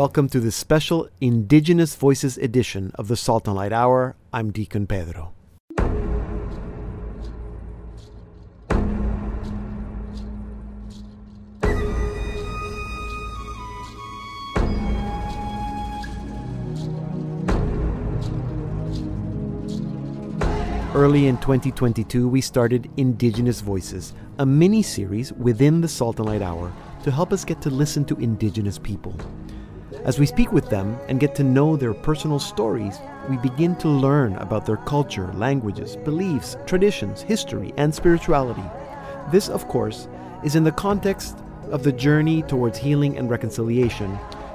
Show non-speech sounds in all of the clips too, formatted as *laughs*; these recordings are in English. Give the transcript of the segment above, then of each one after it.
Welcome to this special Indigenous Voices edition of the Salt and Light Hour. I'm Deacon Pedro. Early in 2022, we started Indigenous Voices, a mini series within the Salt and Light Hour to help us get to listen to Indigenous people. As we speak with them and get to know their personal stories, we begin to learn about their culture, languages, beliefs, traditions, history, and spirituality. This, of course, is in the context of the journey towards healing and reconciliation,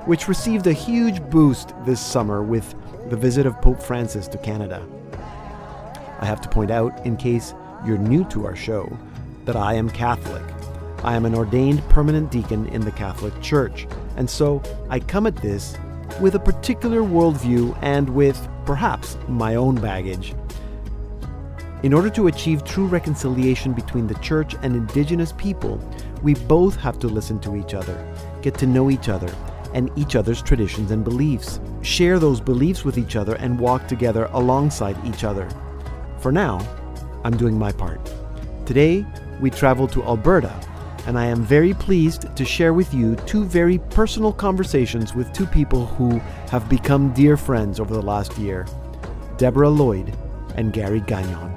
which received a huge boost this summer with the visit of Pope Francis to Canada. I have to point out, in case you're new to our show, that I am Catholic. I am an ordained permanent deacon in the Catholic Church, and so I come at this with a particular worldview and with, perhaps, my own baggage. In order to achieve true reconciliation between the Church and Indigenous people, we both have to listen to each other, get to know each other, and each other's traditions and beliefs, share those beliefs with each other, and walk together alongside each other. For now, I'm doing my part. Today, we travel to Alberta, and I am very pleased to share with you two very personal conversations with two people who have become dear friends over the last year Deborah Lloyd and Gary Gagnon.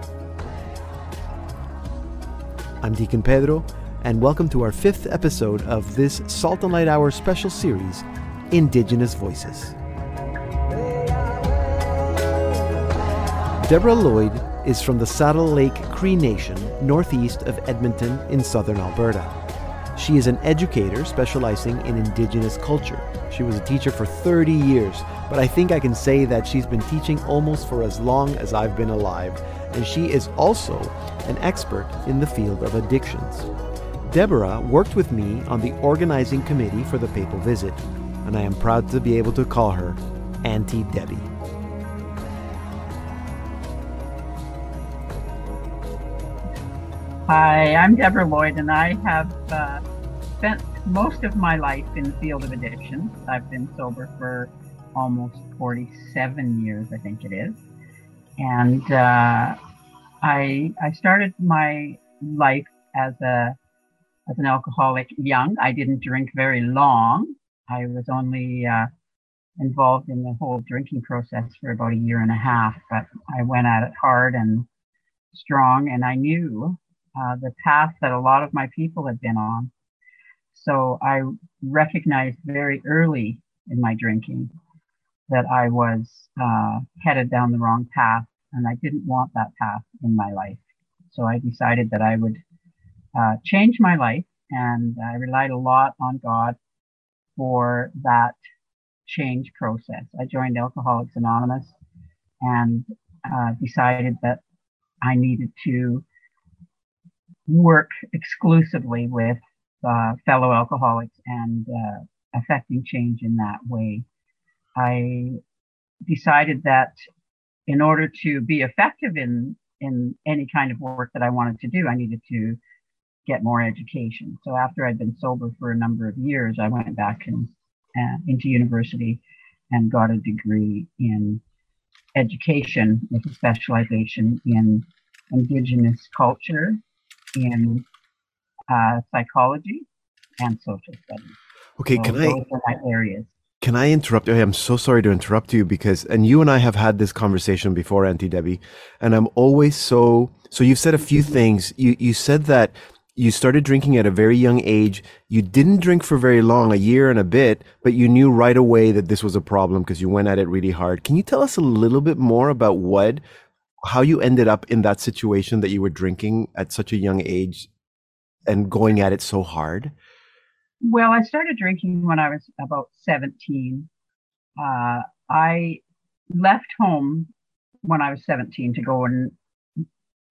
I'm Deacon Pedro, and welcome to our fifth episode of this Salt and Light Hour special series, Indigenous Voices. Deborah Lloyd is from the Saddle Lake Cree Nation, northeast of Edmonton in southern Alberta. She is an educator specializing in Indigenous culture. She was a teacher for 30 years, but I think I can say that she's been teaching almost for as long as I've been alive, and she is also an expert in the field of addictions. Deborah worked with me on the organizing committee for the papal visit, and I am proud to be able to call her Auntie Debbie. Hi, I'm Deborah Lloyd, and I have uh, spent most of my life in the field of addiction. I've been sober for almost 47 years, I think it is. And uh, I I started my life as a as an alcoholic young. I didn't drink very long. I was only uh, involved in the whole drinking process for about a year and a half, but I went at it hard and strong, and I knew uh, the path that a lot of my people had been on. So I recognized very early in my drinking that I was uh, headed down the wrong path, and I didn't want that path in my life. So I decided that I would uh, change my life, and I relied a lot on God for that change process. I joined Alcoholics Anonymous and uh, decided that I needed to work exclusively with uh, fellow alcoholics and uh, affecting change in that way. I decided that in order to be effective in in any kind of work that I wanted to do, I needed to get more education. So after I'd been sober for a number of years, I went back uh, into university and got a degree in education with a specialization in indigenous culture in uh, psychology and social studies. Okay, so can those I are my areas. can I interrupt? I'm so sorry to interrupt you because and you and I have had this conversation before, Auntie Debbie, and I'm always so so you've said a few things. You you said that you started drinking at a very young age. You didn't drink for very long, a year and a bit, but you knew right away that this was a problem because you went at it really hard. Can you tell us a little bit more about what how you ended up in that situation that you were drinking at such a young age and going at it so hard? Well, I started drinking when I was about 17. Uh, I left home when I was 17 to go and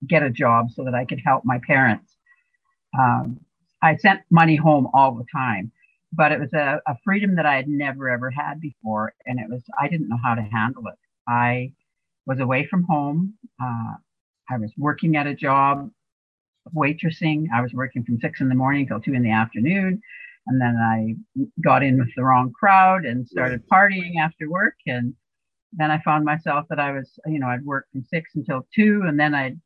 get a job so that I could help my parents. Um, I sent money home all the time, but it was a, a freedom that I had never ever had before, and it was I didn't know how to handle it. I was away from home. Uh, I was working at a job, waitressing. I was working from six in the morning till two in the afternoon. and then I got in with the wrong crowd and started partying after work. And then I found myself that I was, you know, I'd work from six until two, and then I'd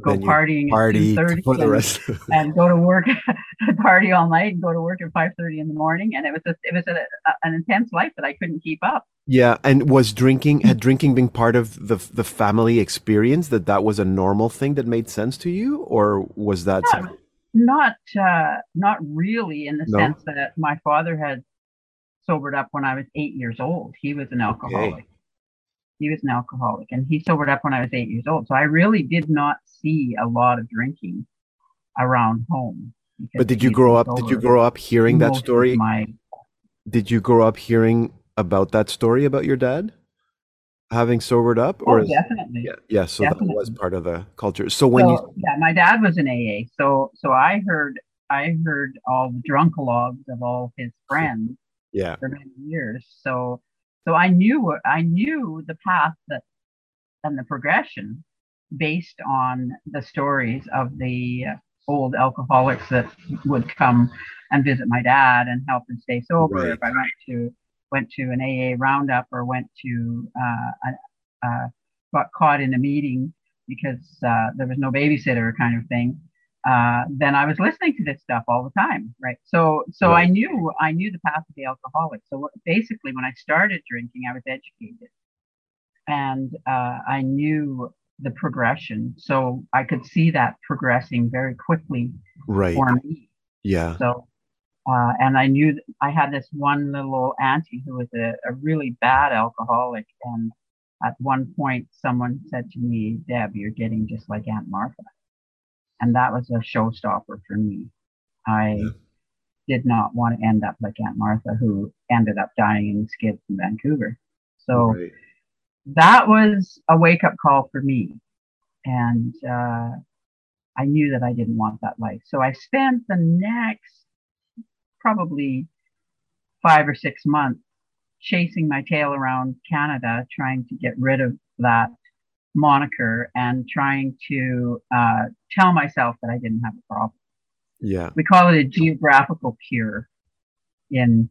go then partying party at for the rest and, and go to work, *laughs* party all night, and go to work at five thirty in the morning. And it was a, it was a, a, an intense life that I couldn't keep up. Yeah, and was drinking had drinking been part of the the family experience that that was a normal thing that made sense to you, or was that? Yeah, not uh, not really in the no? sense that my father had sobered up when I was eight years old. He was an alcoholic. Okay. He was an alcoholic, and he sobered up when I was eight years old. So I really did not see a lot of drinking around home. But did you grow up? Did you grow up hearing that story? My, did you grow up hearing about that story about your dad? having sobered up or oh, definitely yeah, yeah so definitely. that was part of the culture so when so, you yeah my dad was an aa so so i heard i heard all the drunkalogs of all his friends yeah for many years so so i knew i knew the path that and the progression based on the stories of the old alcoholics that would come and visit my dad and help him stay sober right. if i went to went to an AA roundup or went to uh, uh, got caught in a meeting because uh, there was no babysitter kind of thing. Uh, then I was listening to this stuff all the time, right? So, so right. I knew I knew the path of the alcoholic. So basically, when I started drinking, I was educated, and uh, I knew the progression, so I could see that progressing very quickly right. for me. Yeah. So uh, and I knew I had this one little auntie who was a, a, really bad alcoholic. And at one point, someone said to me, Deb, you're getting just like Aunt Martha. And that was a showstopper for me. I yeah. did not want to end up like Aunt Martha, who ended up dying in the skids in Vancouver. So right. that was a wake up call for me. And uh, I knew that I didn't want that life. So I spent the next probably five or six months chasing my tail around Canada, trying to get rid of that moniker and trying to uh, tell myself that I didn't have a problem. Yeah, we call it a geographical cure in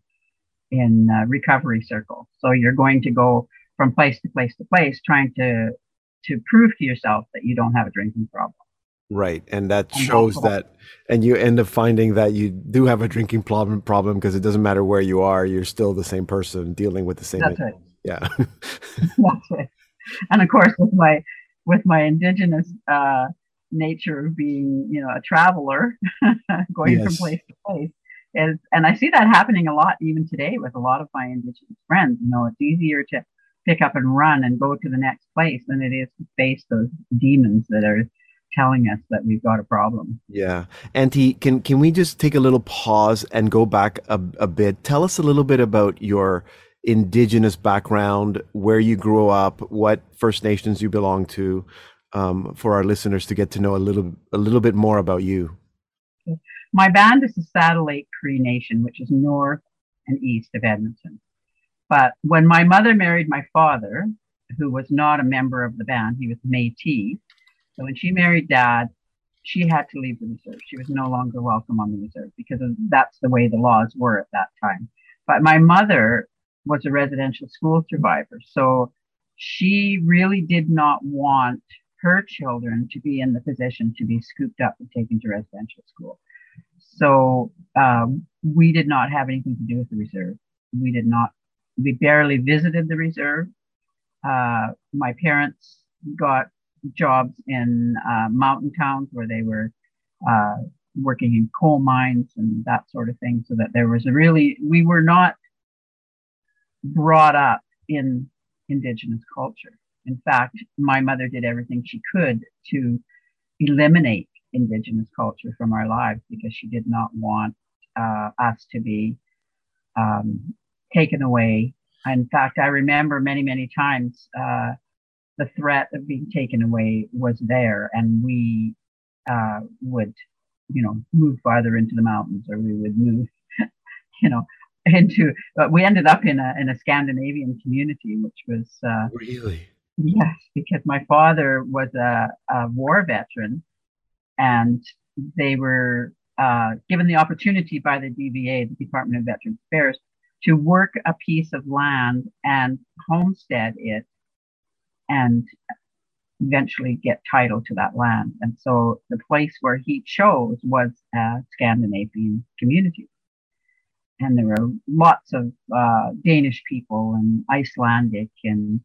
in uh, recovery circles. So you're going to go from place to place to place, trying to to prove to yourself that you don't have a drinking problem. Right, and that shows that, and you end up finding that you do have a drinking problem problem because it doesn't matter where you are, you're still the same person dealing with the same. That's it. Yeah. *laughs* That's it. And of course, with my with my indigenous uh, nature of being, you know, a traveler, *laughs* going yes. from place to place, is, and I see that happening a lot even today with a lot of my indigenous friends. You know, it's easier to pick up and run and go to the next place than it is to face those demons that are telling us that we've got a problem. Yeah. Auntie, can can we just take a little pause and go back a, a bit? Tell us a little bit about your indigenous background, where you grew up, what First Nations you belong to, um, for our listeners to get to know a little a little bit more about you. My band is the Saddle Lake Cree Nation, which is north and east of Edmonton. But when my mother married my father, who was not a member of the band, he was Métis, so when she married dad, she had to leave the reserve. She was no longer welcome on the reserve because that's the way the laws were at that time. But my mother was a residential school survivor. So she really did not want her children to be in the position to be scooped up and taken to residential school. So um, we did not have anything to do with the reserve. We did not, we barely visited the reserve. Uh, my parents got jobs in uh, mountain towns where they were uh, working in coal mines and that sort of thing. So that there was a really, we were not brought up in indigenous culture. In fact, my mother did everything she could to eliminate indigenous culture from our lives because she did not want uh, us to be um, taken away. In fact, I remember many, many times uh, the threat of being taken away was there, and we uh, would, you know, move farther into the mountains, or we would move, *laughs* you know, into. But we ended up in a in a Scandinavian community, which was uh, really yes, because my father was a, a war veteran, and they were uh, given the opportunity by the DVA, the Department of Veterans Affairs, to work a piece of land and homestead it and eventually get title to that land. And so the place where he chose was a Scandinavian community. And there were lots of uh, Danish people and Icelandic and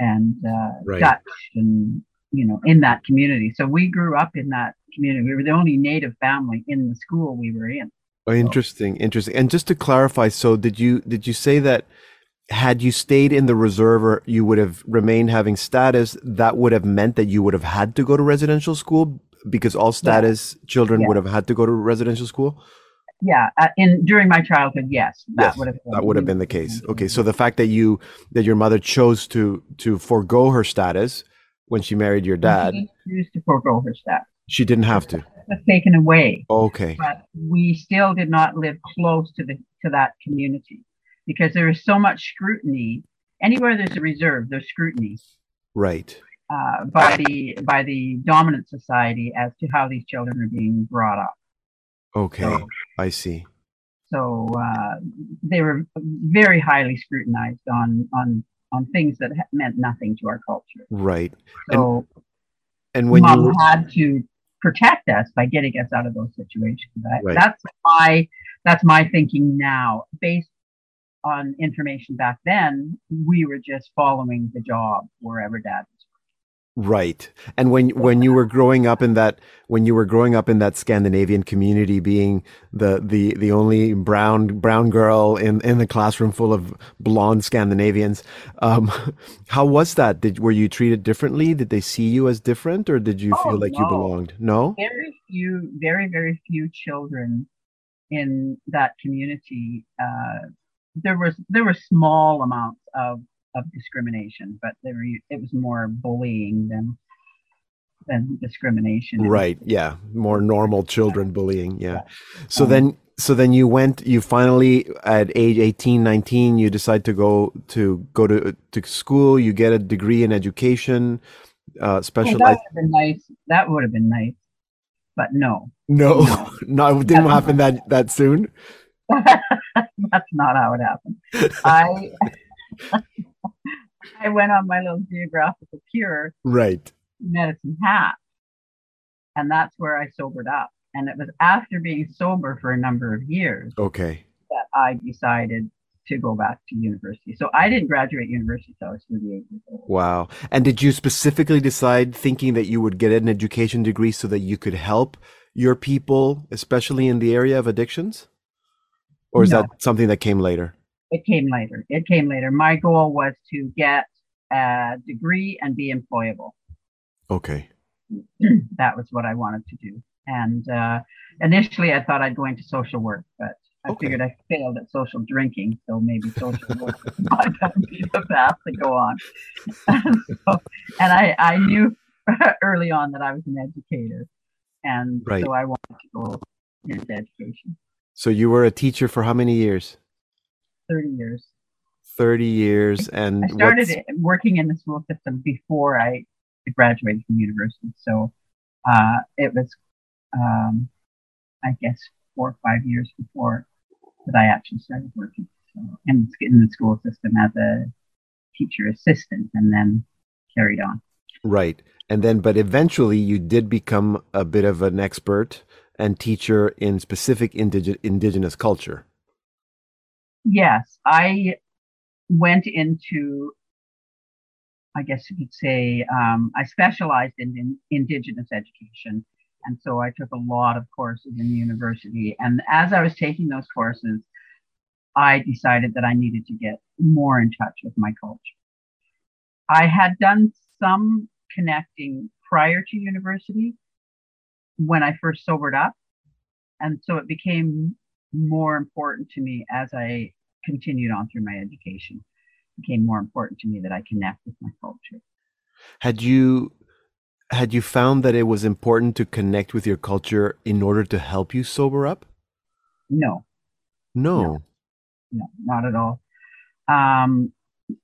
and uh, right. Dutch and you know in that community. So we grew up in that community. We were the only native family in the school we were in. Oh, interesting, interesting. And just to clarify, so did you did you say that had you stayed in the reserve or you would have remained having status, that would have meant that you would have had to go to residential school because all status yeah. children yeah. would have had to go to residential school? Yeah, uh, in during my childhood, yes, that yes, would have been, that would have been the case. Okay, so the fact that you that your mother chose to to forego her status when she married your dad, she to forego her status. She didn't have to. Was taken away. Okay, but we still did not live close to the to that community because there is so much scrutiny. Anywhere there's a reserve, there's scrutiny. Right. Uh, by the by the dominant society as to how these children are being brought up. Okay, so, I see. So uh, they were very highly scrutinized on on on things that meant nothing to our culture. Right. So, and, and when mom you had to protect us by getting us out of those situations. Right. That's my that's my thinking now, based on information back then, we were just following the job wherever dad. Right. And when when you were growing up in that when you were growing up in that Scandinavian community being the the the only brown brown girl in in the classroom full of blonde Scandinavians um *laughs* how was that? Did were you treated differently? Did they see you as different or did you oh, feel like no. you belonged? No? Very few very very few children in that community. Uh there was there were small amounts of of discrimination, but there were, it was more bullying than than discrimination. Right. Yeah. More normal children bullying. Yeah. So um, then so then you went you finally at age 18 19 you decide to go to go to to school you get a degree in education uh special well, that would have been nice that would have been nice but no no no, *laughs* no it didn't happen that that soon *laughs* That's not how it happened. I *laughs* I went on my little geographical cure, right? Medicine hat, and that's where I sobered up. And it was after being sober for a number of years, okay, that I decided to go back to university. So I didn't graduate university until I was 38 years old. Wow. And did you specifically decide thinking that you would get an education degree so that you could help your people, especially in the area of addictions? or is no. that something that came later? It came later. It came later. My goal was to get a degree and be employable. Okay. *clears throat* that was what I wanted to do. And uh, initially, I thought I'd go into social work, but I okay. figured I failed at social drinking, so maybe social work might *laughs* not be the path to go on. *laughs* so, and I, I knew *laughs* early on that I was an educator, and right. so I wanted to go into education. So you were a teacher for how many years? 30 years. 30 years and I started working in the school system before I graduated from university. So uh, it was, um, I guess, four or five years before that I actually started working so, in, in the school system as a teacher assistant and then carried on. Right. And then, but eventually you did become a bit of an expert and teacher in specific indig- indigenous culture. Yes, I went into, I guess you could say, um, I specialized in, in indigenous education. And so I took a lot of courses in the university. And as I was taking those courses, I decided that I needed to get more in touch with my culture. I had done some connecting prior to university, when I first sobered up. And so it became more important to me as I continued on through my education. It became more important to me that I connect with my culture. Had you had you found that it was important to connect with your culture in order to help you sober up? No. No. No, no not at all. Um,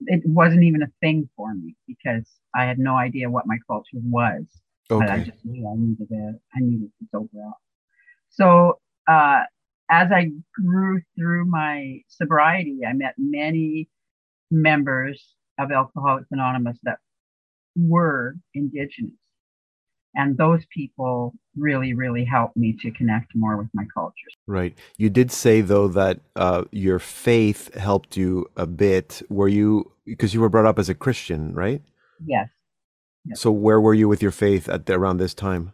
it wasn't even a thing for me because I had no idea what my culture was. Okay. But I just knew I needed to, I needed to sober up. So uh, as I grew through my sobriety, I met many members of Alcoholics Anonymous that were Indigenous. And those people really, really helped me to connect more with my culture. Right. You did say, though, that uh, your faith helped you a bit. Were you, because you were brought up as a Christian, right? Yes. yes. So, where were you with your faith at the, around this time?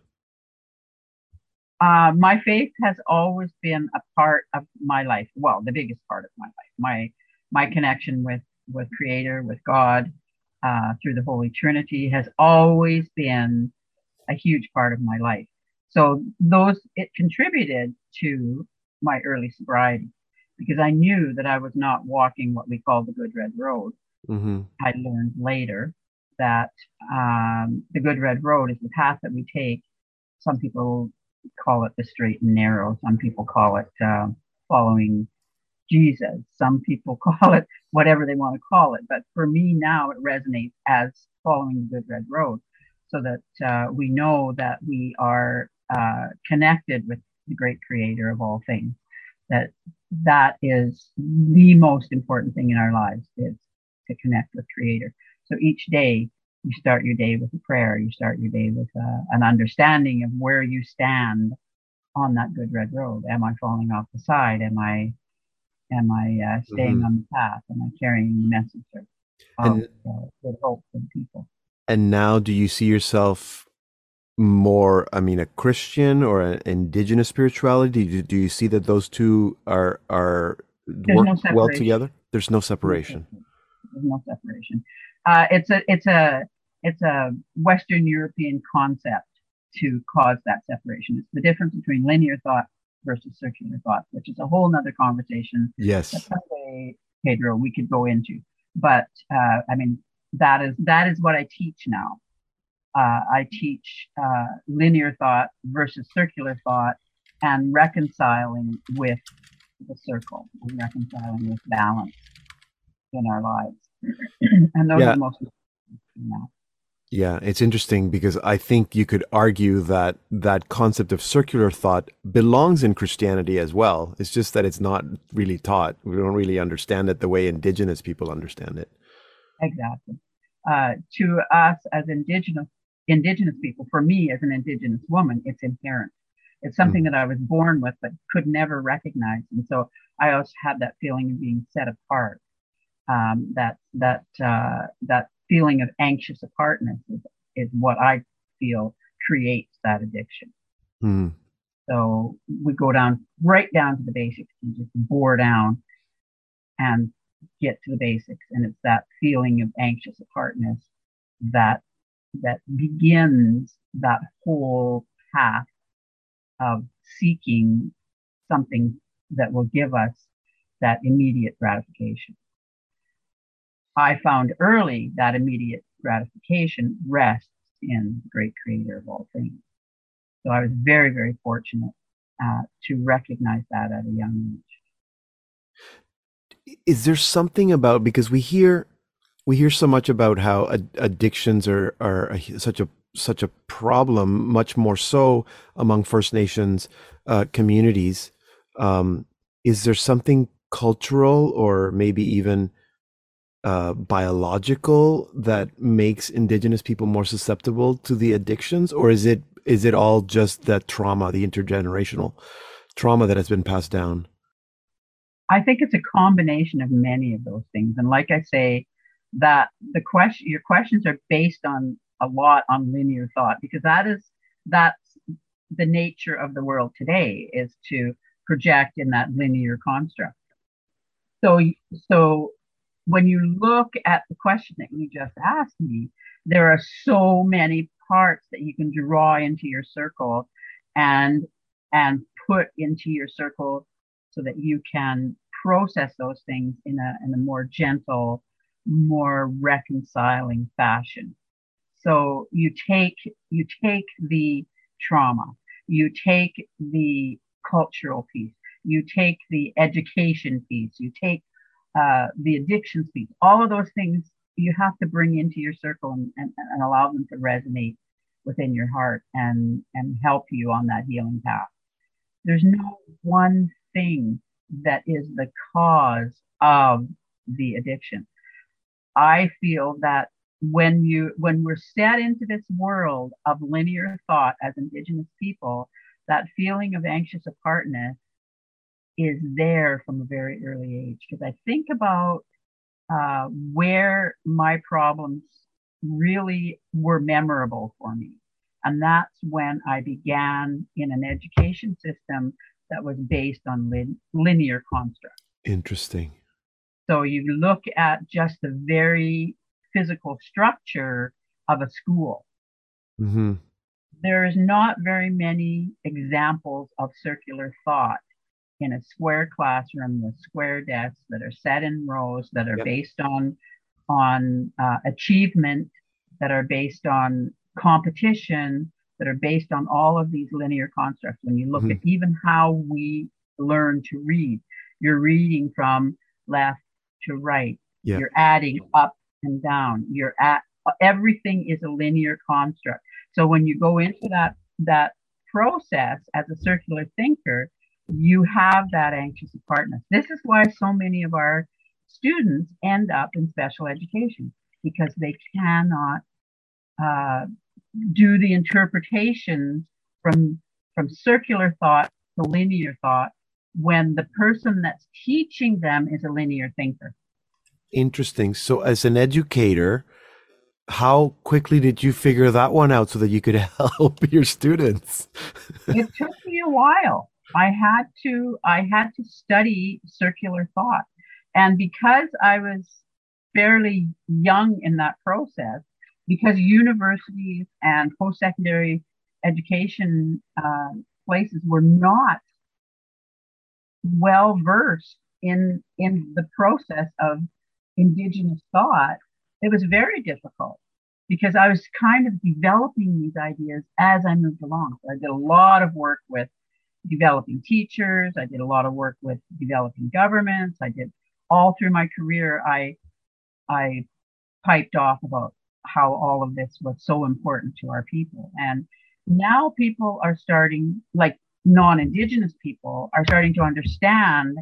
Uh, my faith has always been a part of my life. Well, the biggest part of my life. My my connection with with Creator, with God, uh, through the Holy Trinity, has always been a huge part of my life. So those it contributed to my early sobriety because I knew that I was not walking what we call the Good Red Road. Mm-hmm. I learned later that um, the Good Red Road is the path that we take. Some people call it the straight and narrow. Some people call it uh, following Jesus. Some people *laughs* call it whatever they want to call it. But for me now, it resonates as following the Good Red Road so that uh, we know that we are uh, connected with the great creator of all things. That that is the most important thing in our lives is to connect with creator. So each day you start your day with a prayer. You start your day with uh, an understanding of where you stand on that good red road. Am I falling off the side? Am I am I uh, staying mm-hmm. on the path? Am I carrying the message of uh, good hope for the people? And now, do you see yourself more? I mean, a Christian or an indigenous spirituality? Do, do you see that those two are are There's work no well together? There's no separation. There's no separation. Uh, it's a it's a it's a Western European concept to cause that separation. It's the difference between linear thought versus circular thought, which is a whole nother conversation. Yes. Pedro, we could go into. But uh, I mean, that is that is what I teach now. Uh, I teach uh, linear thought versus circular thought and reconciling with the circle and reconciling with balance in our lives. *clears throat* and those yeah. are the most important yeah, it's interesting because I think you could argue that that concept of circular thought belongs in Christianity as well. It's just that it's not really taught. We don't really understand it the way indigenous people understand it. Exactly. Uh, to us as indigenous indigenous people, for me as an indigenous woman, it's inherent. It's something mm. that I was born with but could never recognize, and so I always had that feeling of being set apart. Um, that that uh, that feeling of anxious apartness is, is what I feel creates that addiction. Mm. So we go down right down to the basics and just bore down and get to the basics. And it's that feeling of anxious apartness that that begins that whole path of seeking something that will give us that immediate gratification. I found early that immediate gratification rests in the great creator of all things. So I was very, very fortunate uh, to recognize that at a young age. Is there something about because we hear we hear so much about how ad- addictions are are a, such a such a problem, much more so among First Nations uh, communities. Um, is there something cultural or maybe even uh, biological that makes indigenous people more susceptible to the addictions, or is it is it all just that trauma, the intergenerational trauma that has been passed down? I think it's a combination of many of those things, and like I say, that the question your questions are based on a lot on linear thought because that is that's the nature of the world today is to project in that linear construct. So so when you look at the question that you just asked me, there are so many parts that you can draw into your circle and and put into your circle so that you can process those things in a in a more gentle, more reconciling fashion. So you take you take the trauma, you take the cultural piece, you take the education piece, you take uh, the addiction piece, all of those things you have to bring into your circle and, and, and allow them to resonate within your heart and, and help you on that healing path. There's no one thing that is the cause of the addiction. I feel that when you when we're set into this world of linear thought as indigenous people, that feeling of anxious apartness is there from a very early age. Because I think about uh, where my problems really were memorable for me. And that's when I began in an education system that was based on lin- linear construct. Interesting. So you look at just the very physical structure of a school. Mm-hmm. There is not very many examples of circular thought in a square classroom with square desks that are set in rows that are yep. based on on uh, achievement that are based on competition that are based on all of these linear constructs. When you look mm-hmm. at even how we learn to read you're reading from left to right. You're adding up and down. You're at everything is a linear construct. So when you go into that that process as a circular thinker you have that anxious apartness. This is why so many of our students end up in special education because they cannot uh, do the interpretations from from circular thought to linear thought when the person that's teaching them is a linear thinker. Interesting. So, as an educator, how quickly did you figure that one out so that you could *laughs* help your students? it took me a while. I had to I had to study circular thought. And because I was fairly young in that process, because universities and post-secondary education uh, places were not well versed in in the process of indigenous thought, it was very difficult because I was kind of developing these ideas as I moved along. So I did a lot of work with developing teachers. I did a lot of work with developing governments. I did all through my career. I I piped off about how all of this was so important to our people. And now people are starting, like non-indigenous people, are starting to understand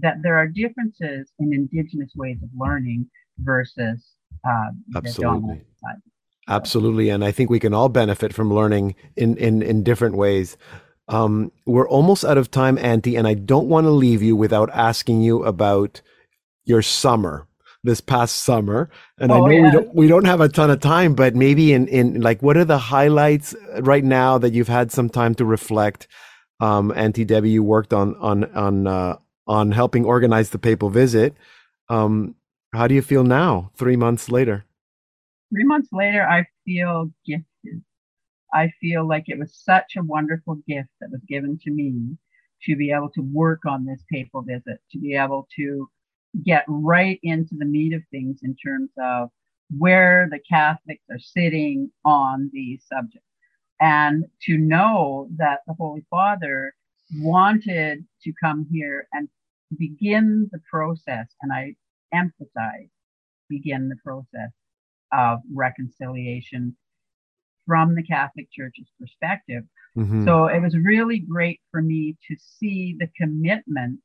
that there are differences in indigenous ways of learning versus uh, absolutely. Absolutely, and I think we can all benefit from learning in in in different ways. Um, we're almost out of time, Auntie, and I don't want to leave you without asking you about your summer this past summer. And oh, I know yeah. we don't we don't have a ton of time, but maybe in in like what are the highlights right now that you've had some time to reflect? Um, Auntie Debbie, you worked on on on uh, on helping organize the papal visit. Um, how do you feel now, three months later? Three months later, I feel gifted. I feel like it was such a wonderful gift that was given to me to be able to work on this papal visit, to be able to get right into the meat of things in terms of where the Catholics are sitting on these subjects. And to know that the Holy Father wanted to come here and begin the process, and I emphasize begin the process of reconciliation from the Catholic Church's perspective. Mm-hmm. So it was really great for me to see the commitment,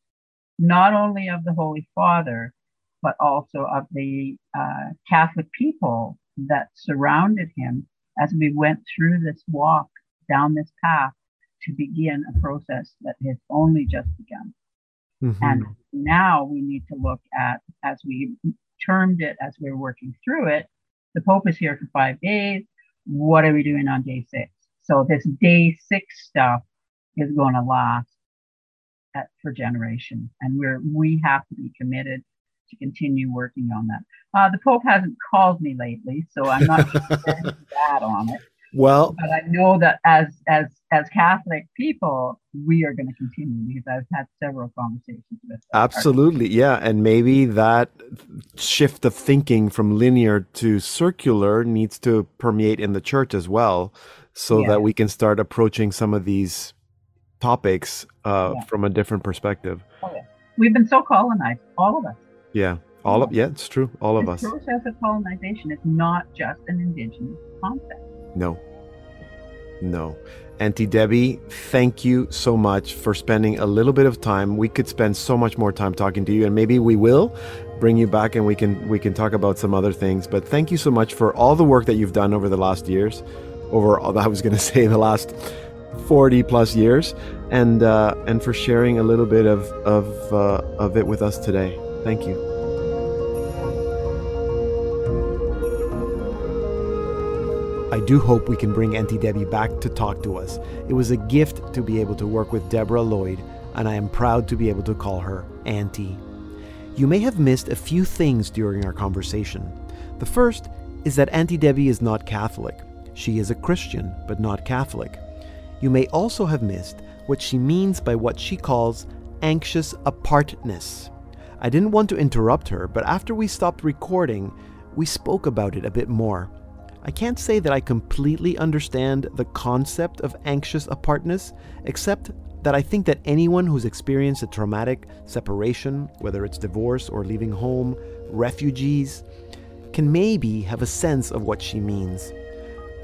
not only of the Holy Father, but also of the uh, Catholic people that surrounded him as we went through this walk down this path to begin a process that has only just begun. Mm-hmm. And now we need to look at, as we termed it, as we we're working through it, the Pope is here for five days what are we doing on day six? So this day six stuff is going to last at, for generations, and we're we have to be committed to continue working on that. Uh, the Pope hasn't called me lately, so I'm not that *laughs* on it. Well, but I know that as as as Catholic people, we are going to continue because I've had several conversations with. Absolutely, yeah, and maybe that shift of thinking from linear to circular needs to permeate in the church as well, so yeah. that we can start approaching some of these topics uh, yeah. from a different perspective. Oh, yeah. We've been so colonized, all of us. Yeah, all of yeah, it's true, all of us. The process of colonization is not just an indigenous concept. No. No. Auntie Debbie, thank you so much for spending a little bit of time. We could spend so much more time talking to you, and maybe we will bring you back and we can we can talk about some other things. But thank you so much for all the work that you've done over the last years, over all, I was going *laughs* to say the last forty plus years, and uh, and for sharing a little bit of of uh, of it with us today. Thank you. I do hope we can bring Auntie Debbie back to talk to us. It was a gift to be able to work with Deborah Lloyd, and I am proud to be able to call her Auntie. You may have missed a few things during our conversation. The first is that Auntie Debbie is not Catholic. She is a Christian, but not Catholic. You may also have missed what she means by what she calls anxious apartness. I didn't want to interrupt her, but after we stopped recording, we spoke about it a bit more. I can't say that I completely understand the concept of anxious apartness, except that I think that anyone who's experienced a traumatic separation, whether it's divorce or leaving home, refugees, can maybe have a sense of what she means.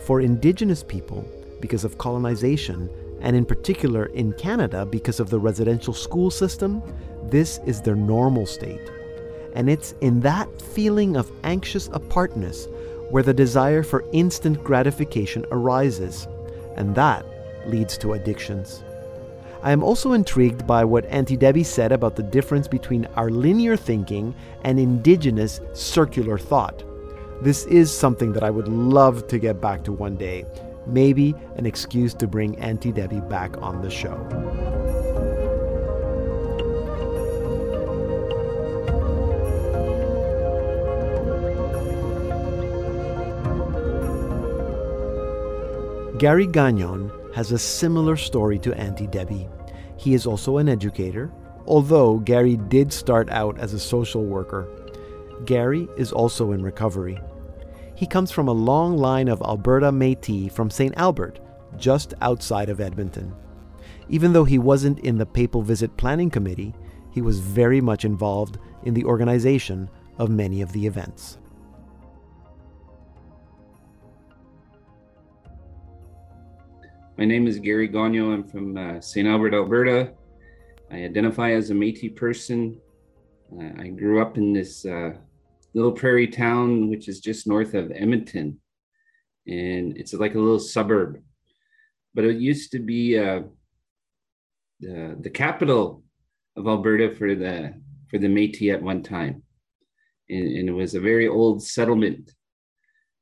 For Indigenous people, because of colonization, and in particular in Canada because of the residential school system, this is their normal state. And it's in that feeling of anxious apartness where the desire for instant gratification arises, and that leads to addictions. I am also intrigued by what Auntie Debbie said about the difference between our linear thinking and indigenous circular thought. This is something that I would love to get back to one day. Maybe an excuse to bring Auntie Debbie back on the show. Gary Gagnon has a similar story to Auntie Debbie. He is also an educator, although Gary did start out as a social worker. Gary is also in recovery. He comes from a long line of Alberta Metis from St. Albert, just outside of Edmonton. Even though he wasn't in the Papal Visit Planning Committee, he was very much involved in the organization of many of the events. My name is Gary Gagnon. I'm from uh, St. Albert, Alberta. I identify as a Métis person. Uh, I grew up in this uh, little prairie town, which is just north of Edmonton, and it's like a little suburb. But it used to be uh, the the capital of Alberta for the for the Métis at one time, and, and it was a very old settlement.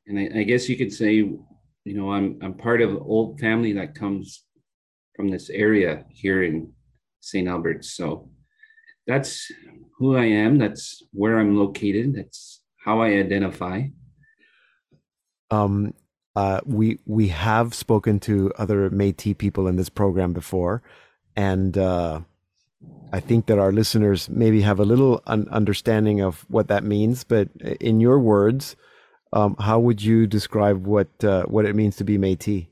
And I, I guess you could say you know, I'm I'm part of an old family that comes from this area here in St. Albert. So that's who I am. That's where I'm located. That's how I identify. Um, uh, we we have spoken to other Métis people in this program before, and uh, I think that our listeners maybe have a little un- understanding of what that means. But in your words, um, how would you describe what uh, what it means to be Métis?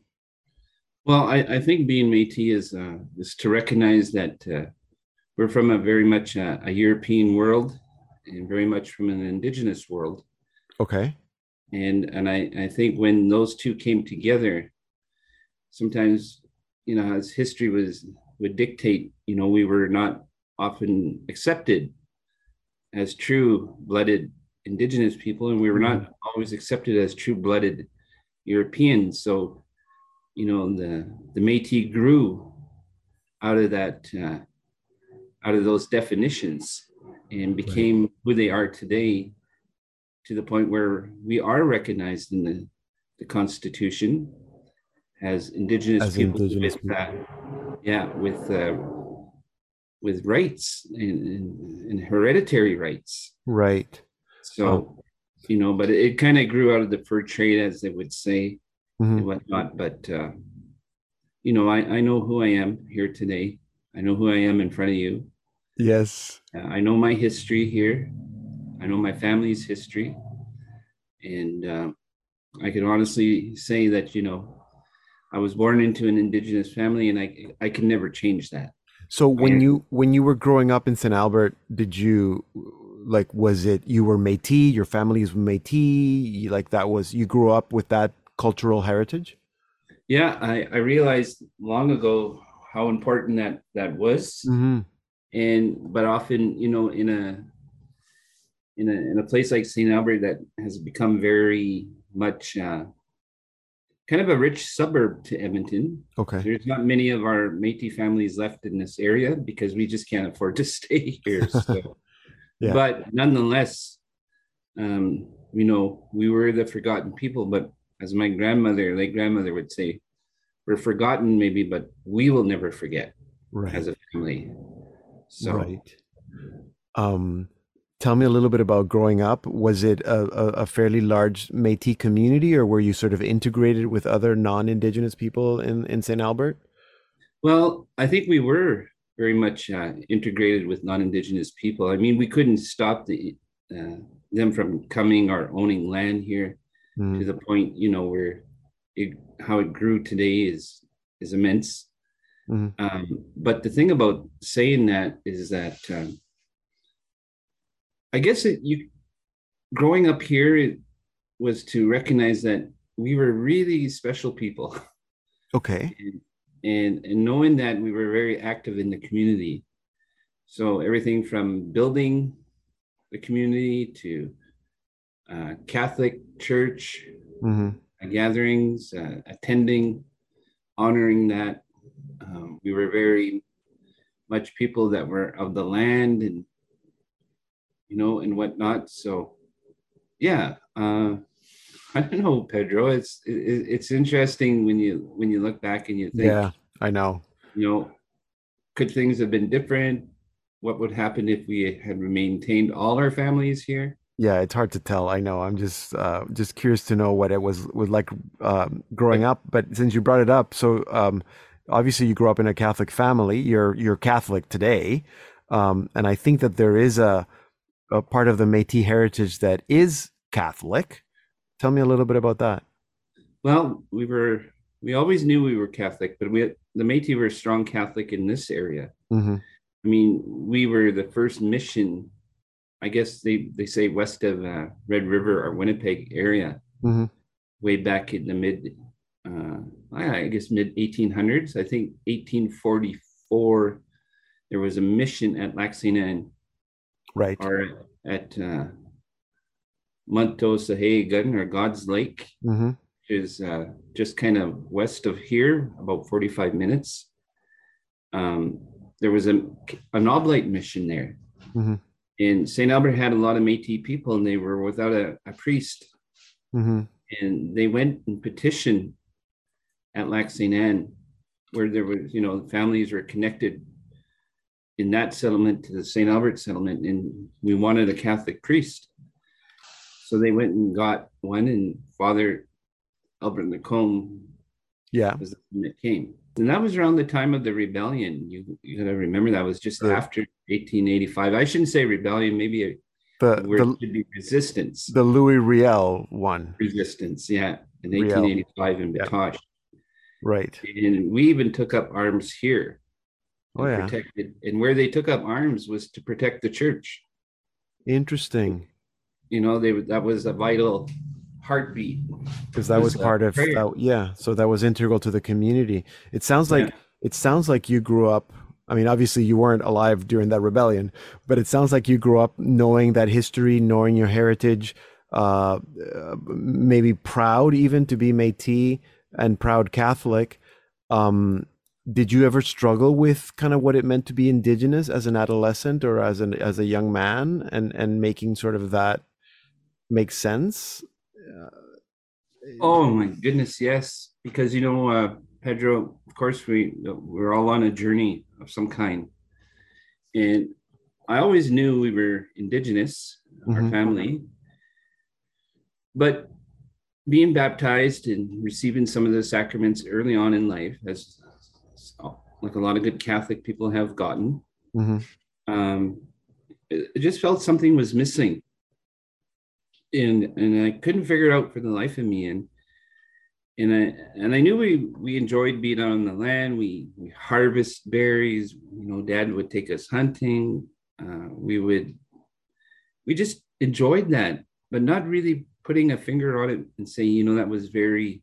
Well, I, I think being Métis is uh, is to recognize that uh, we're from a very much uh, a European world and very much from an Indigenous world. Okay. And and I, I think when those two came together, sometimes you know as history was would dictate, you know, we were not often accepted as true blooded indigenous people and we were not mm-hmm. always accepted as true-blooded europeans so you know the the metis grew out of that uh, out of those definitions and became right. who they are today to the point where we are recognized in the, the constitution as indigenous as people indigenous with. Uh, yeah with uh, with rights and, and, and hereditary rights right so, you know, but it, it kind of grew out of the fur trade, as they would say, mm-hmm. and whatnot. But, uh, you know, I, I know who I am here today. I know who I am in front of you. Yes. Uh, I know my history here. I know my family's history. And uh, I can honestly say that, you know, I was born into an indigenous family and I, I can never change that. So when you when you were growing up in St. Albert, did you like was it you were Métis, your family is Métis, like that was you grew up with that cultural heritage? Yeah, I, I realized long ago how important that that was, Mm-hmm. and but often you know in a in a in a place like St. Albert that has become very much uh, kind of a rich suburb to Edmonton. Okay. There's not many of our Métis families left in this area because we just can't afford to *laughs* stay here. So, Yeah. but nonetheless, um, you know, we were the forgotten people. But as my grandmother, late grandmother, would say, "We're forgotten, maybe, but we will never forget Right. as a family." So, Right. Um, tell me a little bit about growing up. Was it a, a, a fairly large Métis community, or were you sort of integrated with other non-Indigenous people in, in St. Albert? well, I think we were very much uh, integrated with non-Indigenous people. I mean, we couldn't stop the uh, them from coming or owning land here. to Mm, the point you know where it, how it grew today is is immense Mhm. um, but the thing about saying that is that um, i guess it, you growing up here it was to recognize that we were really special people Okay. *laughs* and, and and knowing that we were very active in the community so everything from building the community to uh, catholic church hmm uh, gatherings, uh, attending, honoring that. Um, we were very much people that were of the land and, you know, and whatnot. So, yeah, uh, I don't know, Pedro. It's it, it's interesting when you when you look back and you think, Yeah, I know. you know, could things have been different? What would happen if we had maintained all our families here? Yeah, it's hard to tell. I know. I'm just uh, just curious to know what it was was like um, growing up. But since you brought it up, so um, obviously you grew up in a Catholic family. You're you're Catholic today, um, and I think that there is a a part of the Métis heritage that is Catholic. Tell me a little bit about that. Well, we were we always knew we were Catholic, but we the Métis were strong Catholic in this area. hmm I mean, we were the first mission. I guess they they say west of uh, Red River or Winnipeg area, hmm way back in the mid, uh, I guess mid 1800s. I think 1844, there was a mission at Lac Saint Anne Right. or at uh, Montosahagan or God's Lake. hmm is uh, just kind of west of here, about 45 minutes. Um, there was a, an oblate mission there. Mhm. And St. Albert had a lot of Metis people, and they were without a, a priest. hmm And they went and petitioned at Lac St. Anne, where there was, you know, families were connected in that settlement to the St. Albert settlement, and we wanted a Catholic priest. So they went and got one, and Father Albert Lacombe Yeah. was the one that came. And that was around the time of the rebellion. You you gotta remember that was just after 1885. I shouldn't say rebellion, maybe a The word the should be resistance. the Louis Riel one. resistance, yeah, in Riel. 1885 in Yeah. Batoche. Right. And we even took up arms here. Oh yeah. protected and where they took up arms was to protect the church. Interesting. You know, they that was a vital heartbeat. because that was was, part of that, yeah so that was integral to the community it sounds like Yeah. it sounds like you grew up i mean obviously you weren't alive during that rebellion but it sounds like you grew up knowing that history knowing your heritage uh, uh maybe proud even to be métis and proud catholic um did you ever struggle with kind of what it meant to be indigenous as an adolescent or as an as a young man and and making sort of that make sense Oh my goodness, yes. Because you know, uh, Pedro, of course, we we're all on a journey of some kind, and I always knew we were indigenous, our Mhm. family, but being baptized and receiving some of the sacraments early on in life, as like a lot of good Catholic people have gotten, Mhm. um, it, it just felt something was missing, and and I couldn't figure it out for the life of me. And and I and I knew we we enjoyed being out on the land. We we harvest berries. You know, Dad would take us hunting. Uh, we would we just enjoyed that, but not really putting a finger on it and saying, you know, that was very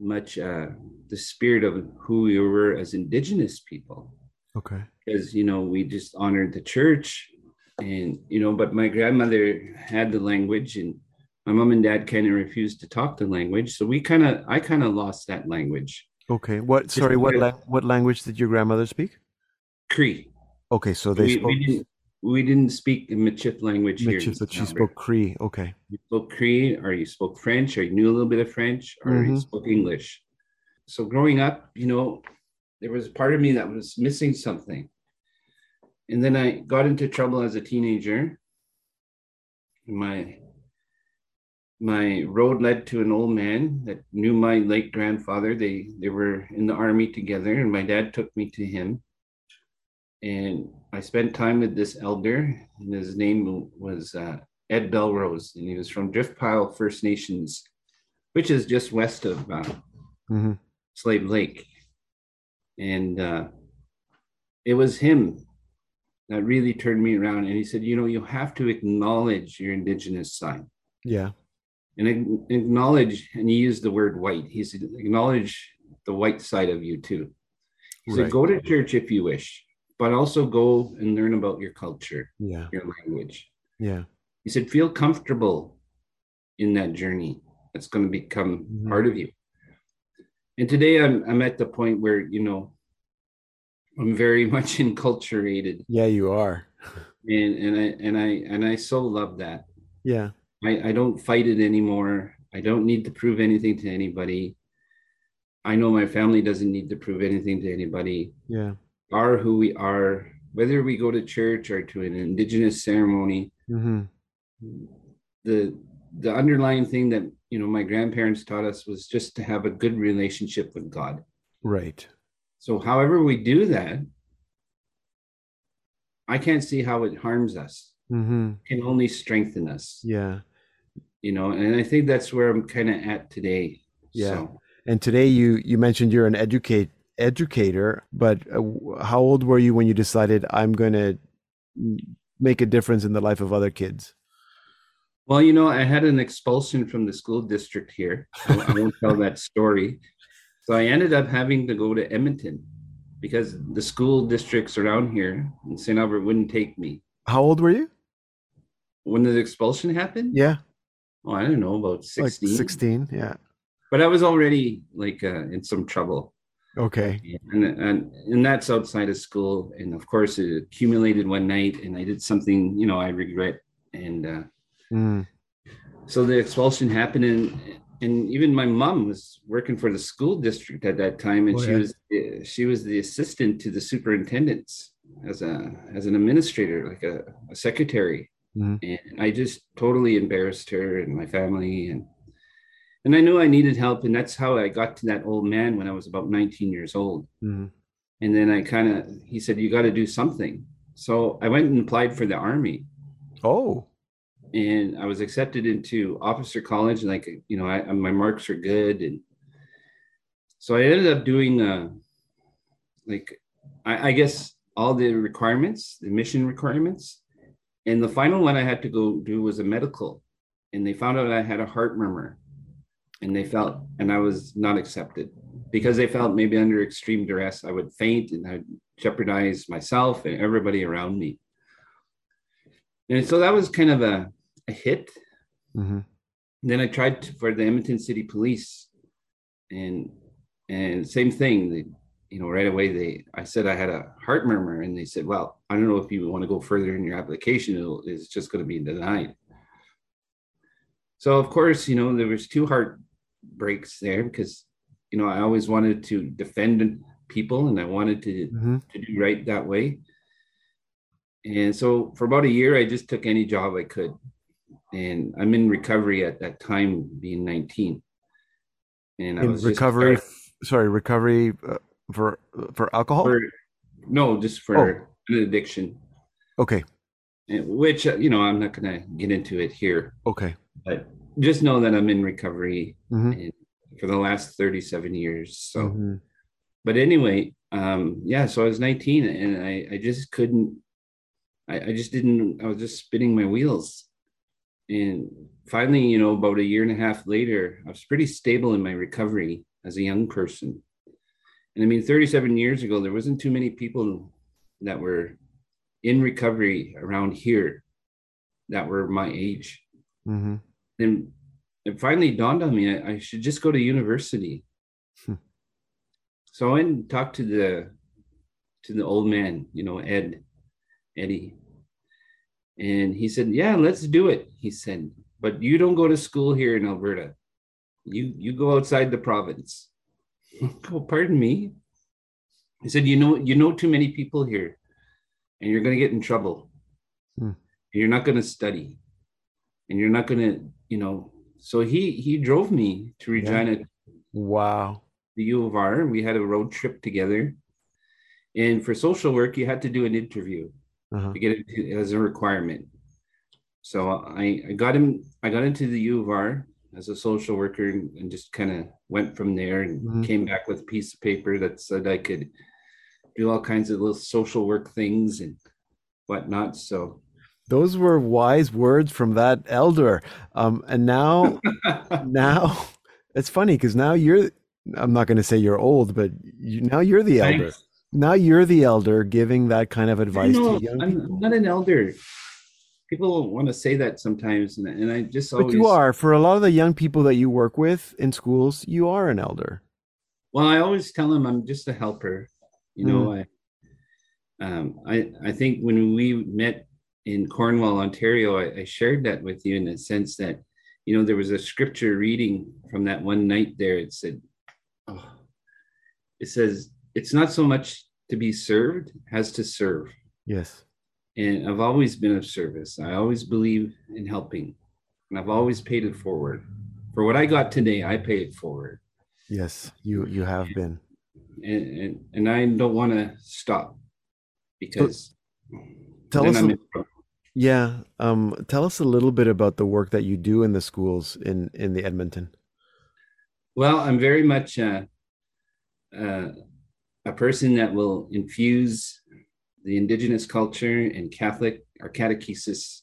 much uh, the spirit of who we were as Indigenous people. Okay. Because you know we just honored the church, and you know, but my grandmother had the language, and my mom and dad kind of refused to talk the language, so we kind of I kind of lost that language. Okay. What? Sorry. What? La- what language did your grandmother speak? Cree. Okay, so they we, spoke. we didn't we didn't speak the Michif language here. Michif in she spoke Cree. Okay. You spoke Cree, or you spoke French, or you knew a little bit of French, or you Mhm. spoke English. So growing up, you know, there was a part of me that was missing something. And then I got into trouble as a teenager. My my road led to an old man that knew my late grandfather. They they were in the army together, and my dad took me to him. And I spent time with this elder, and his name was uh, Ed Belrose, and he was from Driftpile First Nations, which is just west of uh, hmm Slave Lake. And uh, it was him that really turned me around. And he said, You know, you have to acknowledge your Indigenous side Yeah. and acknowledge, and he used the word white. He said, Acknowledge the white side of you too. He said, Go to church if you wish, but also go and learn about your culture, Yeah. your language. Yeah. He said, Feel comfortable in that journey that's going to become Mhm. part of you. And today I'm, I'm at the point where, you know, I'm very *laughs* much enculturated Yeah. You are. and, and I and I and I so love that. Yeah. I, I don't fight it anymore. I don't need to prove anything to anybody. I know my family doesn't need to prove anything to anybody. Yeah. Are who we are, whether we go to church or to an indigenous ceremony. hmm The the underlying thing that you know my grandparents taught us was just to have a good relationship with God. Right. So however we do that, I can't see how it harms us. hmm It can only strengthen us. Yeah. You know, and I think that's where I'm kind of at today. Yeah. So, And today you you mentioned you're an educate educator, but uh, how old were you when you decided I'm going to make a difference in the life of other kids? Well, you know, I had an expulsion from the school district here. I won't tell that story. So I ended up having to go to Edmonton because the school districts around here in St. Albert wouldn't take me. How old were you? When the expulsion happened, Yeah, oh, I don't know, about 16. like 16. Yeah. But I was already like uh, in some trouble. Okay. And, and and that's outside of school. And of course, it accumulated one night, and I did something, you know, I regret. And uh, Mm. so the expulsion happened and and even my mom was working for the school district at that time and Oh, she yeah. was she was the assistant to the superintendents as a as an administrator like a, a secretary Mhm. and i just totally embarrassed her and my family and and i knew i needed help and that's how i got to that old man when i was about 19 years old Mhm. and then i kind of he said you got to do something so i went and applied for the army Oh. And I was accepted into officer college. And like you know, I, my marks are good, and so I ended up doing uh, like I, I guess all the requirements, the mission requirements, and the final one I had to go do was a medical, and they found out I had a heart murmur, and they felt, and I was not accepted because they felt maybe under extreme duress I would faint and I'd jeopardize myself and everybody around me. And so that was kind of a, a hit. hmm Then I tried to, for the Edmonton City Police, and and same thing. They, you know, right away they I said I had a heart murmur, and they said, "Well, I don't know if you want to go further in your application. It'll, it's just going to be denied." So of course, you know, there was two heartbreaks there because you know I always wanted to defend people, and I wanted to hmm to do right that way. And so for about a year, I just took any job I could. And I'm in recovery at that time, being 19. And I In was recovery. start- Sorry, recovery uh, for for alcohol. for, no, just for Oh. an addiction, okay. and- which, uh, you know, I'm not going to get into it here, Okay. but just know that I'm in recovery hmm and for the last 37 years. So, Mhm. but anyway, um, yeah, so I was 19 and I, I just couldn't, I, I just didn't, I was just spinning my wheels. And finally, you know, about a year and a half later, I was pretty stable in my recovery as a young person. And I mean, 37 years ago, there wasn't too many people that were in recovery around here that were my age. Mm-hmm. And it finally dawned on me I, I should just go to university. Hmm. So I went and talked to the to the old man, you know, Ed, Eddie. And he said, Yeah, let's do it. He said, but you don't go to school here in Alberta. You you go outside the province. *laughs* oh, pardon me. He said, you know, you know too many people here, and you're gonna get in trouble. Hmm. You're not gonna study, and you're not gonna, you know. So he he drove me to Regina, Wow. the U of R. We had a road trip together, and for social work, you had to do an interview Uh-huh. to get it as a requirement. So I, I got him, I got into the U of R as a social worker and, just kind of went from there and Mhm. came back with a piece of paper that said I could do all kinds of little social work things and whatnot. So Those were wise words from that elder. Um, and now, *laughs* now it's funny because now you're, I'm not going to say you're old, but you, now you're the elder. Thanks. Now you're the elder giving that kind of advice know, to young I'm, people. Not an elder. People want to say that sometimes, and, and I just always. But you are. For a lot of the young people that you work with in schools, you are an elder. Well, I always tell them I'm just a helper. You know, I, um, I, I think when we met in Cornwall, Ontario, I, I shared that with you in the sense that, you know, there was a scripture reading from that one night there. It said, oh, it says, it's not so much to be served as to serve. Yes. And I've always been of service. I always believe in helping, and I've always paid it forward. For what I got today, I pay it forward. Yes. You you have been. and and, and I don't want to stop because Tell then us. A- yeah. Um. Tell us a little bit about the work that you do in the schools in in the Edmonton. well, I'm very much uh, uh, a person that will infuse the Indigenous culture and Catholic or catechesis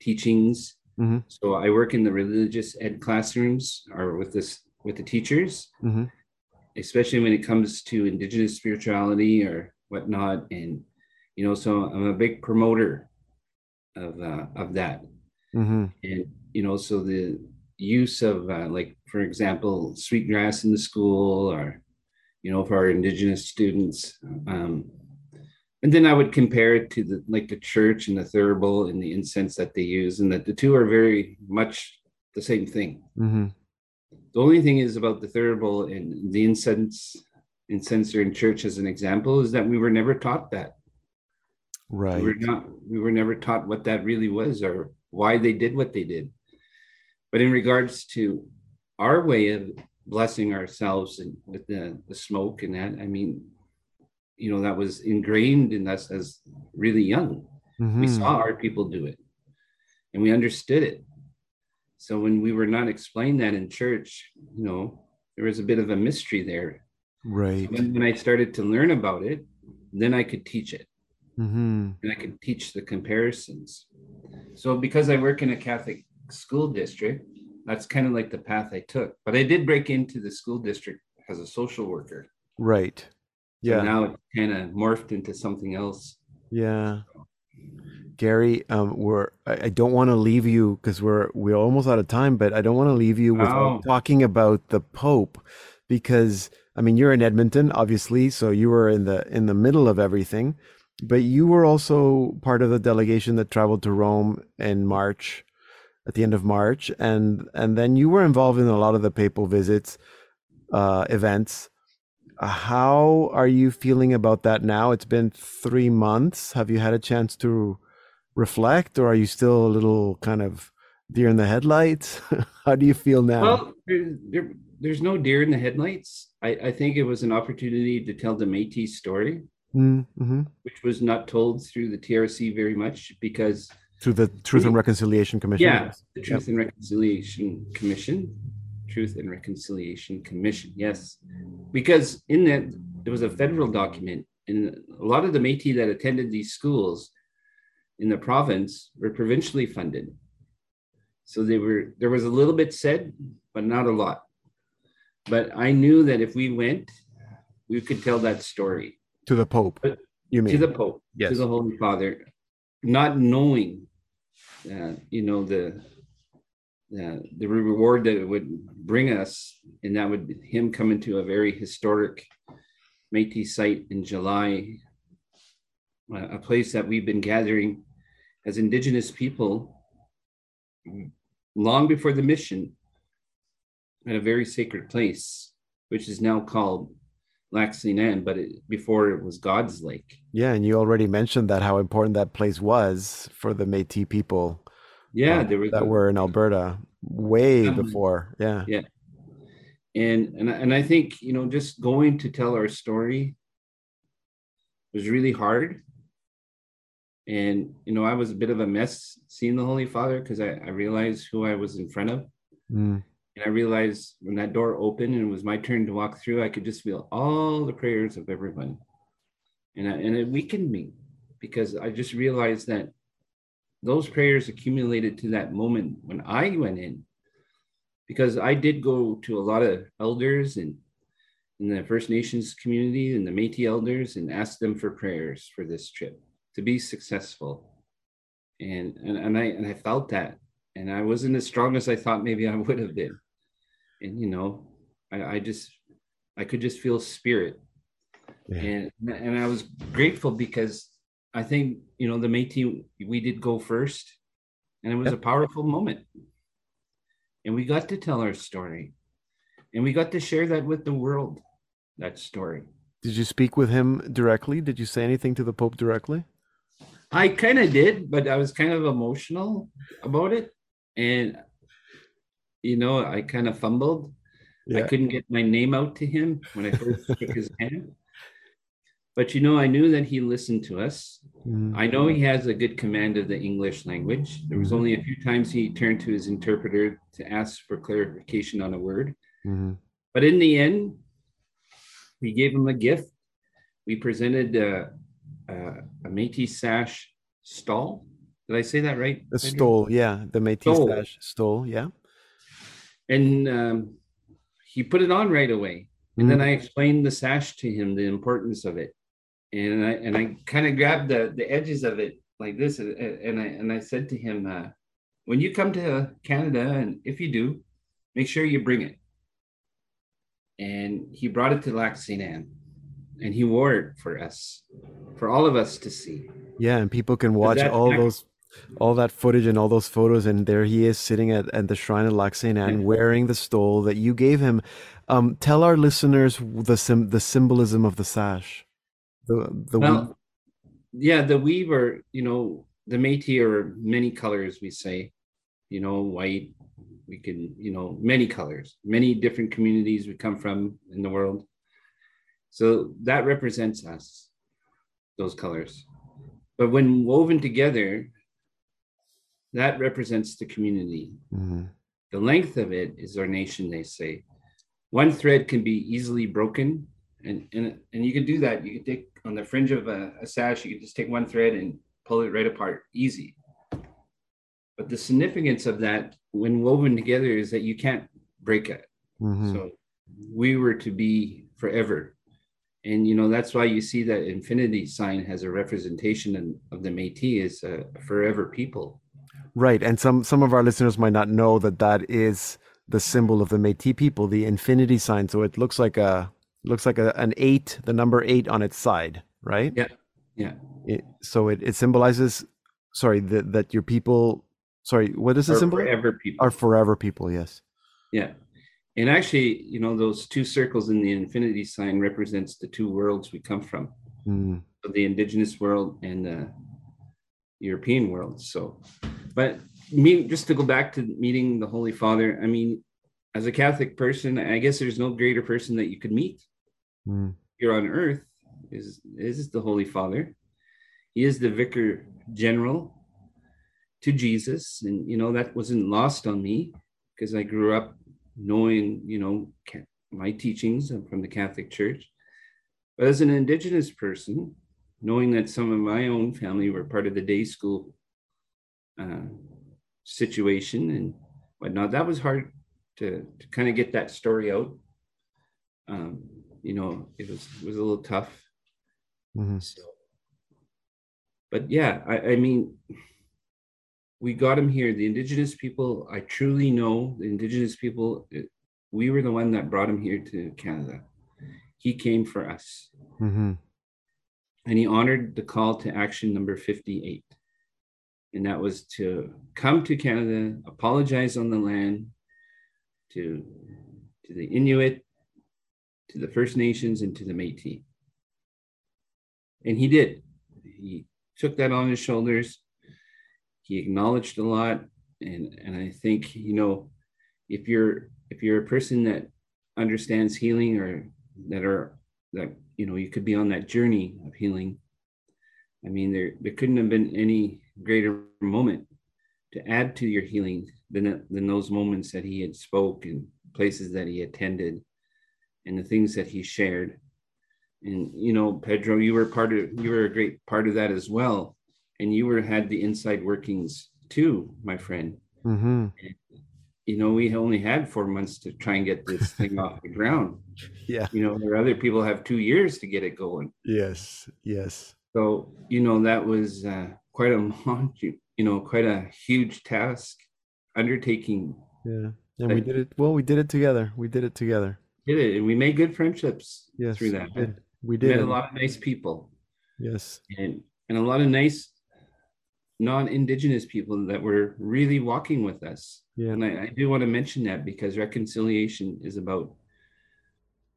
teachings. Mhm. So I work in the religious ed classrooms or with this with the teachers, Mhm. especially when it comes to Indigenous spirituality or whatnot. And you know, so I'm a big promoter of uh, of that. Mhm. and you know so the use of uh, like for example sweetgrass in the school or you know for our indigenous students um, and then i would compare it to the like the church and the thurible and the incense that they use and that the two are very much the same thing Mhm. the only thing is about the thurible and the incense incenser in church as an example is that we were never taught that Right. we were not we were never taught what that really was or why they did what they did but in regards to our way of blessing ourselves and with the, the smoke and that i mean you know that was ingrained in us as really young we Mhm. saw our people do it and we understood it so when we were not explained that in church you know there was a bit of a mystery there Right. when, when i started to learn about it then i could teach it Mhm. and I can teach the comparisons. So because I work in a Catholic school district, that's kind of like the path I took. But I did break into the school district as a social worker. Right. So Yeah. now it kind of morphed into something else. Yeah. Gary, um, we're I, I don't want to leave you because we're we're almost out of time, but I don't want to leave you without Oh. talking about the Pope because I mean you're in Edmonton, obviously, so you were in the in the middle of everything, but you were also part of the delegation that traveled to Rome in March, at the end of March, and and then you were involved in a lot of the papal visits, uh, events. Uh, How are you feeling about that now? It's been three months. Have you had a chance to reflect, or are you still a little kind of deer in the headlights? *laughs* How do you feel now? Well, there, there, there's no deer in the headlights. I, I think it was an opportunity to tell the Métis story, mm-hmm. which was not told through the TRC very much because Through the Truth and Reconciliation Commission. Yeah, yes. the Truth and Reconciliation Commission. Truth and Reconciliation Commission, yes. Because in that, there was a federal document, and a lot of the Metis that attended these schools in the province were provincially funded. So they were there was a little bit said, but not a lot. but I knew that if we went, we could tell that story to the Pope. But you mean to the Pope, Yes. to the Holy Father, not knowing, you know, the the reward that it would bring us, and that would him coming to a very historic Métis site in July, uh, a place that we've been gathering as Indigenous people long before the mission at a very sacred place, which is now called St. But it, before it was God's Lake. Yeah, and you already mentioned that how important that place was for the Métis people. Yeah, uh, was that were in Alberta way Um, before. Yeah. Yeah. and and I- and I think you know just going to tell our story was really hard. And you know, I was a bit of a mess seeing the Holy Father because I, I realized who I was in front of. Mm. And I realized when that door opened and it was my turn to walk through, I could just feel all the prayers of everyone. And, I, and it weakened me because I just realized that those prayers accumulated to that moment when I went in. Because I did go to a lot of elders and in the First Nations community and the Métis elders and ask them for prayers for this trip to be successful. And, and, and I and I felt that. And I wasn't as strong as I thought maybe I would have been and you know I, I just i could just feel spirit Yeah. and and i was grateful because i think you know the métis we did go first and it was Yep. a powerful moment and we got to tell our story and we got to share that with the world that story Did you speak with him directly? Did you say anything to the Pope directly? I kind of did, but I was kind of emotional about it. And, you know, I kind of fumbled. I couldn't get my name out to him when I first *laughs* shook his hand. But, you know, I knew that he listened to us. Mm. I know he has a good command of the English language. There was only a few times he turned to his interpreter to ask for clarification on a word. Mhm. But in the end, we gave him a gift. We presented uh, uh, a Métis sash stall. Did I say that right? The stole, yeah, the Métis Stole. stash stole, yeah. And um, he put it on right away. And then Mm. I explained the sash to him, the importance of it. And I and I kind of grabbed the, the edges of it like this, and and I and I said to him, uh, when you come to Canada, and if you do, make sure you bring it. And he brought it to Lac St. Anne, and he wore it for us, for all of us to see. Yeah, and people can watch all those all that footage and all those photos and there he is sitting at, at the shrine of. Anne Yeah. wearing the stole that you gave him. Um, tell our listeners the sim- the symbolism of the sash. The the we- Well, yeah, the weave are, you know, the Métis are many colors, we say, you know, white, we can, you know, many colors, many different communities we come from in the world. So that represents us, those colors. But when woven together, that represents the community. Mhm. The length of it is our nation, they say. One thread can be easily broken, and and, and you can do that. You can take on the fringe of a, a sash, you can just take one thread and pull it right apart, easy. But the significance of that, when woven together, is that you can't break it. Mhm. So we were to be forever. And you know that's why you see that infinity sign has a representation in, of the Métis as a forever people. Right, and some some of our listeners might not know that that is the symbol of the Métis people, the infinity sign. So it looks like a looks like a, an eight, the number eight on its side, right? Yeah, yeah. It, so it, it symbolizes, sorry, that that your people, sorry, what is the Or symbol? forever people. Are forever people, yes. Yeah. And actually, you know, those two circles in the infinity sign represents the two worlds we come from. Mm, So the indigenous world and the European world. So, but me, just to go back to meeting the Holy Father, I mean, as a Catholic person, I guess there's no greater person that you could meet mm, here on earth is is the Holy Father. He is the vicar general to Jesus, and you know that wasn't lost on me because I grew up knowing you know my teachings from the Catholic Church. But as an Indigenous person, knowing that some of my own family were part of the day school uh, situation and whatnot, that was hard to, to kind of get that story out. um, you know, it was it was a little tough. Mm-hmm. So, but yeah, I, I mean, we got him here. The indigenous people, I truly know the indigenous people. It, we were the one that brought him here to Canada. He came for us, Mm-hmm. And he honored the call to action number fifty-eight, and that was to come to Canada, apologize on the land, to to the Inuit, to the First Nations, and to the Métis. And he did. He took that on his shoulders. He acknowledged a lot, and and I think you know, if you're if you're a person that understands healing or that are that you know you could be on that journey of healing. I mean, there there couldn't have been any greater moment to add to your healing than than those moments that he had spoke and places that he attended and the things that he shared and you know pedro you were part of you were a great part of that as well and you were had the inside workings too my friend Mm-hmm. You know we only had four months to try and get this *laughs* thing off the ground Yeah. you know where other people have two years to get it going Yes. Yes. so you know that was uh, quite a *laughs* you know quite a huge task undertaking Yeah. And we did it. Well, we did it together. We did it together. did it and we made good friendships Yes. through that We did. We We did. met a lot of nice people Yes. and and a lot of nice non-indigenous people that were really walking with us Yeah. and I, I do want to mention that because reconciliation is about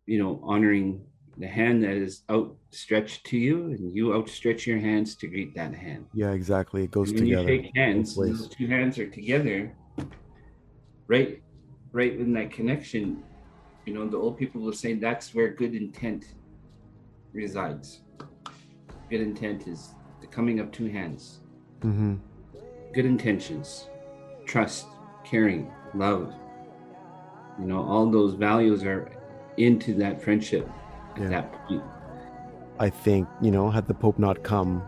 you know honoring the hand that is outstretched to you and you outstretch your hands to greet that hand Yeah. Exactly. It goes And when together. you shake hands those two hands are together right right in that connection you know the old people will say that's where good intent resides good intent is the coming of two hands Mm-hmm. good intentions trust caring love you know all those values are into that friendship at Yeah. that point I think you know, had the Pope not come,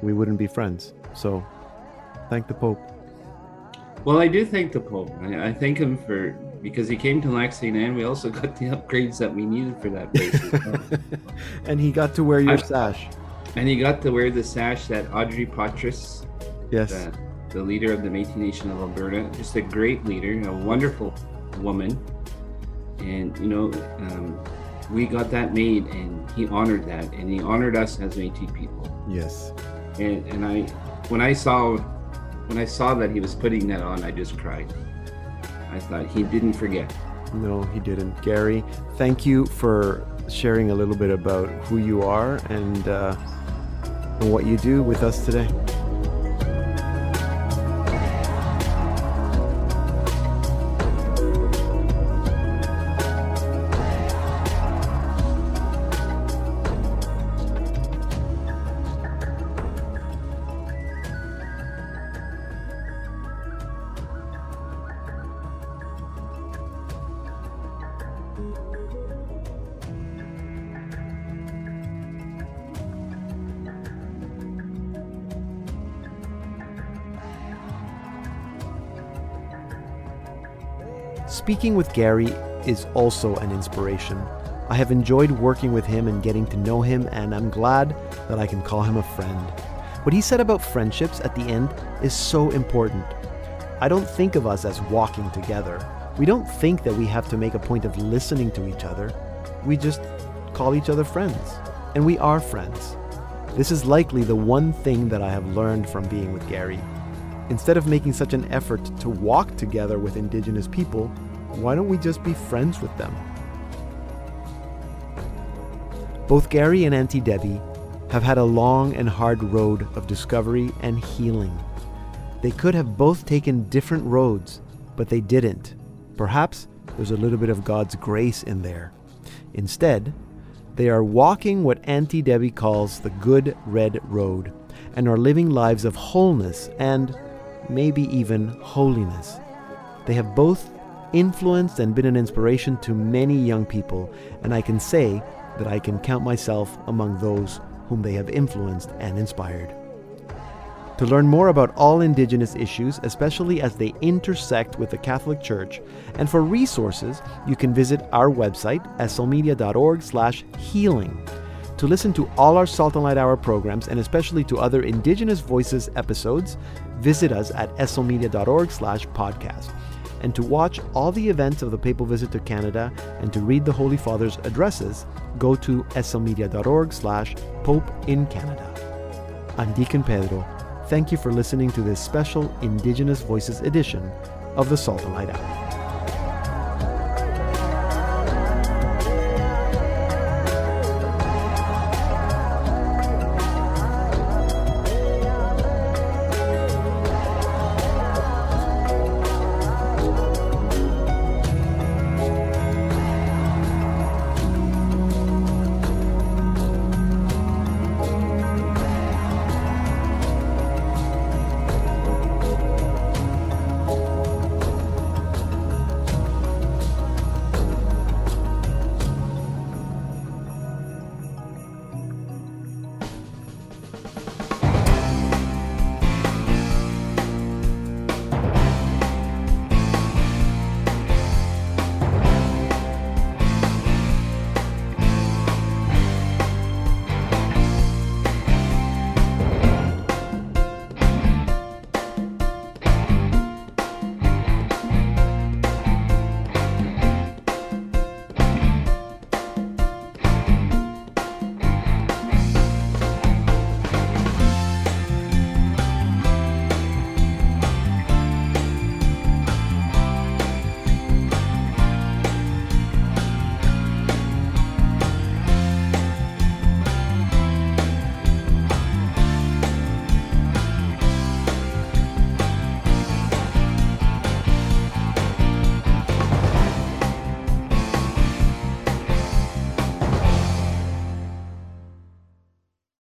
we wouldn't be friends. So, thank the Pope. well i do thank the pope i, I thank him for because he came to lac and we also got the upgrades that we needed for that place *laughs* and he got to wear your I- sash. and he got to wear the sash that audrey Poitras Yes. the, the leader of the Métis Nation of Alberta, just a great leader, a wonderful woman. And, you know, um, we got that made and he honored that and he honored us as Métis people. Yes. And, and I, when I saw, when I saw that he was putting that on, I just cried. I thought he didn't forget. No, he didn't. Gary, thank you for sharing a little bit about who you are and, uh, and what you do with us today. Speaking with Gary is also an inspiration. I have enjoyed working with him and getting to know him, and I'm glad that I can call him a friend. What he said about friendships at the end is so important. I don't think of us as walking together. We don't think that we have to make a point of listening to each other. We just call each other friends. And we are friends. This is likely the one thing that I have learned from being with Gary. Instead of making such an effort to walk together with Indigenous people, why don't we just be friends with them? Both Gary and Auntie Debbie have had a long and hard road of discovery and healing. They could have both taken different roads, but they didn't. Perhaps there's a little bit of God's grace in there. Instead, they are walking what Auntie Debbie calls the good red road and are living lives of wholeness and maybe even holiness. They have both influenced and been an inspiration to many young people, and I can say that I can count myself among those whom they have influenced and inspired. To learn more about all Indigenous issues, especially as they intersect with the Catholic Church, and for resources, you can visit our website, slmedia.org/healing. To listen to all our Salt and Light Hour programs, and especially to other Indigenous Voices episodes, visit us at slmedia.org/podcast. And to watch all the events of the Papal Visit to Canada and to read the Holy Father's addresses, go to slmedia.org/pope in Canada. I'm Deacon Pedro Thank you for listening to this special Indigenous Voices edition of the Salt and Light Hour.